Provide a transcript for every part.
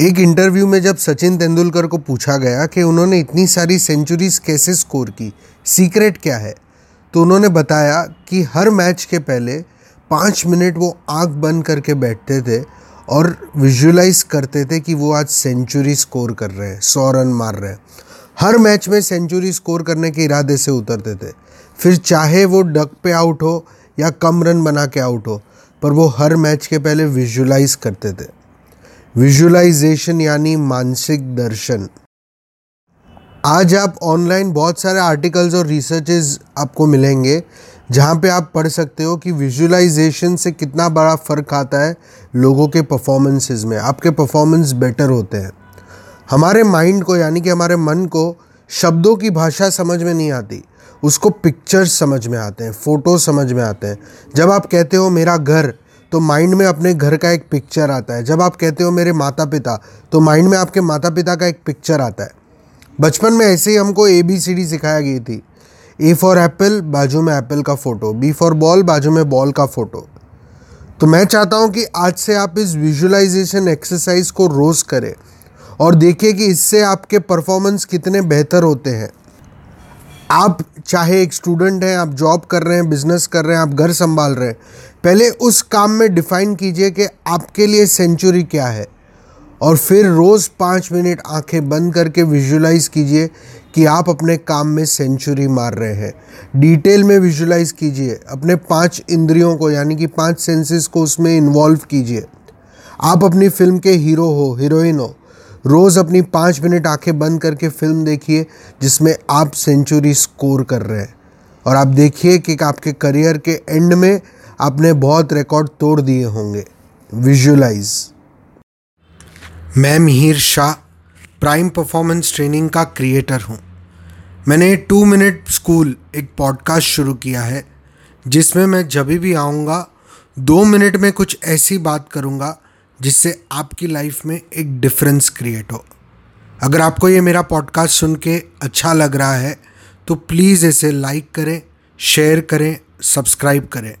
एक इंटरव्यू में जब सचिन तेंदुलकर को पूछा गया कि उन्होंने इतनी सारी सेंचुरीज कैसे स्कोर की सीक्रेट क्या है तो उन्होंने बताया कि हर मैच के पहले पाँच मिनट वो आँख बंद करके बैठते थे और विजुलाइज करते थे कि वो आज सेंचुरी स्कोर कर रहे हैं, सौ रन मार रहे हैं। हर मैच में सेंचुरी स्कोर करने के इरादे से उतरते थे। फिर चाहे वो डक पे आउट हो या कम रन बना के आउट हो, पर वो हर मैच के पहले विजुलाइज करते थे। विजुलाइजेशन यानी मानसिक दर्शन। आज आप ऑनलाइन बहुत सारे आर्टिकल्स और रिसर्चेज आपको मिलेंगे, जहाँ पे आप पढ़ सकते हो कि विजुलाइजेशन से कितना बड़ा फ़र्क आता है लोगों के परफॉर्मेंसेस में। आपके परफॉर्मेंस बेटर होते हैं। हमारे माइंड को, यानी कि हमारे मन को शब्दों की भाषा समझ में नहीं आती। उसको पिक्चर्स समझ में आते हैं फ़ोटो समझ में आते हैं। जब आप कहते हो, मेरा घर तो माइंड में अपने घर का एक पिक्चर आता है। जब आप कहते हो मेरे माता पिता तो माइंड में आपके माता पिता का एक पिक्चर आता है। बचपन में ऐसे ही हमको ए बी सी डी सिखाया गई थी। ए फॉर एप्पल बाजू में एप्पल का फ़ोटो बी फॉर बॉल बाजू में बॉल का फ़ोटो तो मैं चाहता हूँ कि आज से आप इस विजुलाइजेशन एक्सरसाइज को रोज़ करें और देखिए कि इससे आपके परफॉर्मेंस कितने बेहतर होते हैं। आप चाहे एक स्टूडेंट हैं, आप जॉब कर रहे हैं बिज़नेस कर रहे हैं, आप घर संभाल रहे हैं, पहले उस काम में डिफाइन कीजिए कि आपके लिए सेंचुरी क्या है। और फिर रोज़ पाँच मिनट आँखें बंद करके विजुलाइज कीजिए कि आप अपने काम में सेंचुरी मार रहे हैं। डिटेल में विजुलाइज कीजिए, अपने पाँच इंद्रियों को, यानी कि पाँच सेंसेस को उसमें इन्वॉल्व कीजिए। आप अपनी फ़िल्म के हीरो हो हीरोइन हो रोज़ अपनी पाँच मिनट आँखें बंद करके फ़िल्म देखिए, जिसमें आप सेंचुरी स्कोर कर रहे हैं। और आप देखिए कि आपके करियर के एंड में आपने बहुत रिकॉर्ड तोड़ दिए होंगे। विजुलाइज मैं Mihir Shah, prime performance training का क्रिएटर हूँ। मैंने टू मिनट स्कूल एक पॉडकास्ट शुरू किया है, जिसमें मैं जब भी आऊँगा, दो मिनट में कुछ ऐसी बात करूँगा जिससे आपकी लाइफ में एक डिफरेंस क्रिएट हो। अगर आपको ये मेरा पॉडकास्ट सुन के अच्छा लग रहा है तो प्लीज़ इसे लाइक करें शेयर करें सब्सक्राइब करें।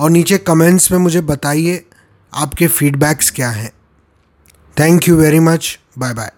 और नीचे कमेंट्स में मुझे बताइए, आपके फीडबैक्स क्या हैं। Thank you very much bye bye